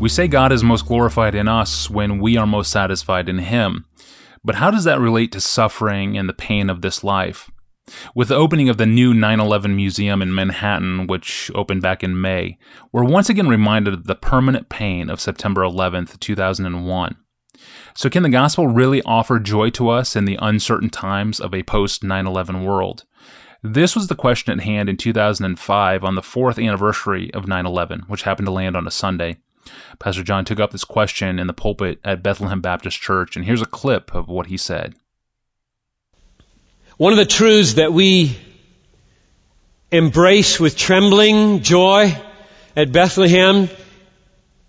We say God is most glorified in us when we are most satisfied in Him. But how does that relate to suffering and the pain of this life? With the opening of the new 9 11 Museum in Manhattan, which opened back in May, we're once again reminded of the permanent pain of September 11th, 2001. So, can the gospel really offer joy to us in the uncertain times of a post 9 11 world? This was the question at hand in 2005 on the fourth anniversary of 9 11, which happened to land on a Sunday. Pastor John took up this question in the pulpit at Bethlehem Baptist Church, and here's a clip of what he said. One of the truths that we embrace with trembling joy at Bethlehem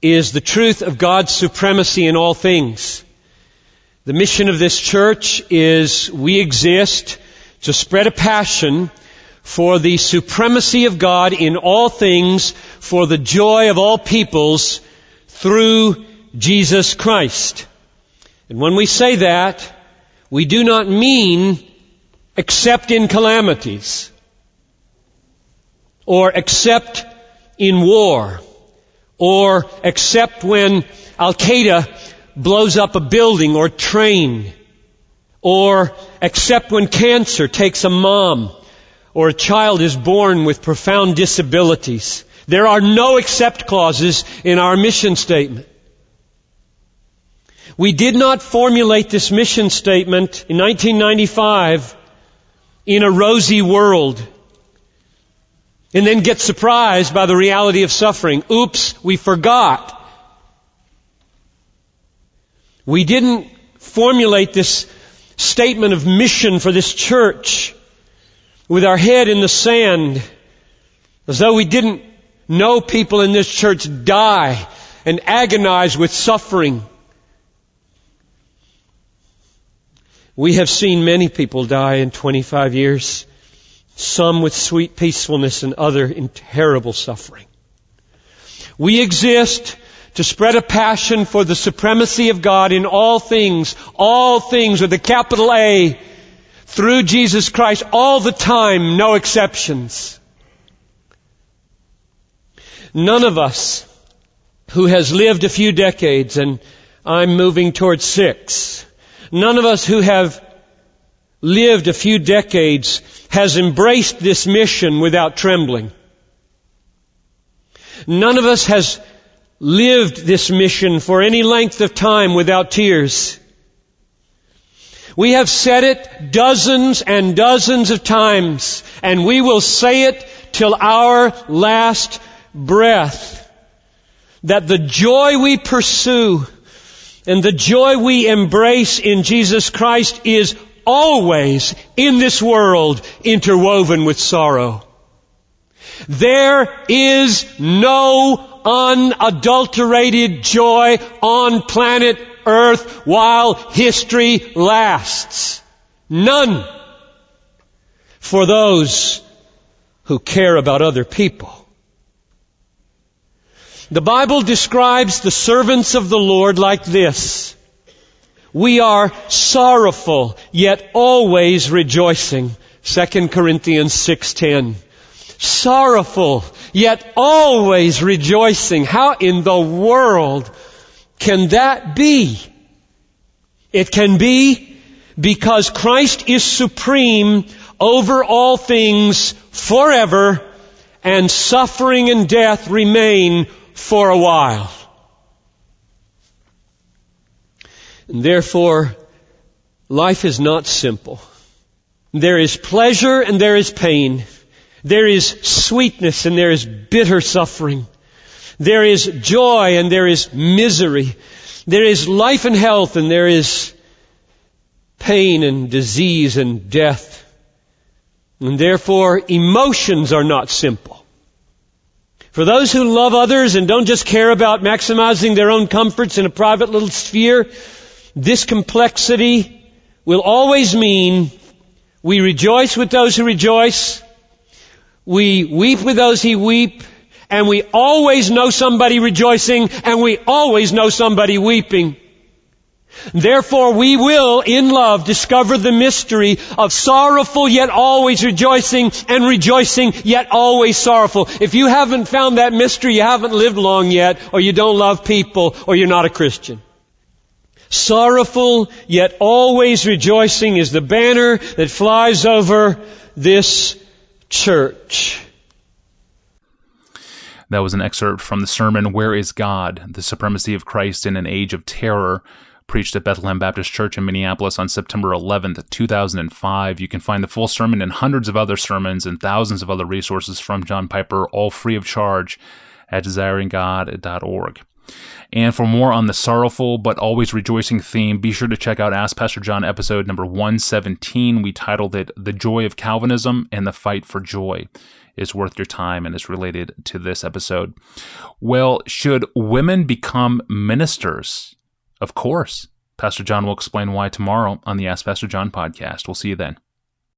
is the truth of God's supremacy in all things. The mission of this church is we exist to spread a passion for the supremacy of God in all things, for the joy of all peoples through Jesus Christ. And when we say that, we do not mean except in calamities or except in war or except when Al Qaeda blows up a building or train or except when cancer takes a mom or a child is born with profound disabilities. There are no except clauses in our mission statement. We did not formulate this mission statement in 1995 in a rosy world and then get surprised by the reality of suffering. Oops, we forgot. We didn't formulate this statement of mission for this church with our head in the sand as though we didn't know people in this church die and agonize with suffering. We have seen many people die in 25 years, some with sweet peacefulness and other in terrible suffering. We exist to spread a passion for the supremacy of God in all things, all things with a capital A, through Jesus Christ, all the time, no exceptions. None of us who has lived a few decades, and I'm moving towards six, none of us who have lived a few decades has embraced this mission without trembling. None of us has lived this mission for any length of time without tears. We have said it dozens and dozens of times, and we will say it till our last breath. That the joy we pursue and the joy we embrace in Jesus Christ is always in this world interwoven with sorrow. There is no unadulterated joy on planet Earth while history lasts. None for those who care about other people. The Bible describes the servants of the Lord like this. We are sorrowful, yet always rejoicing. 2 Corinthians 6.10 sorrowful, yet always rejoicing. How in the world can that be? It can be because Christ is supreme over all things forever and suffering and death remain for a while. And therefore, life is not simple. There is pleasure and there is pain. There is sweetness and there is bitter suffering. There is joy and there is misery. There is life and health and there is pain and disease and death. And therefore, emotions are not simple. For those who love others and don't just care about maximizing their own comforts in a private little sphere, this complexity will always mean we rejoice with those who rejoice we weep with those who weep, and we always know somebody rejoicing, and we always know somebody weeping. Therefore we will, in love, discover the mystery of sorrowful yet always rejoicing and rejoicing yet always sorrowful. If you haven't found that mystery, you haven't lived long yet, or you don't love people, or you're not a Christian. Sorrowful yet always rejoicing is the banner that flies over this church. That was an excerpt from the sermon, Where is God? The Supremacy of Christ in an Age of Terror, preached at Bethlehem Baptist Church in Minneapolis on September 11th, 2005. You can find the full sermon and hundreds of other sermons and thousands of other resources from John Piper, all free of charge, at desiringgod.org. And for more on the sorrowful but always rejoicing theme, be sure to check out Ask Pastor John episode number 117. We titled it The Joy of Calvinism and the Fight for Joy is worth your time and is related to this episode. Well, should women become ministers? Of course. Pastor John will explain why tomorrow on the Ask Pastor John podcast. We'll see you then.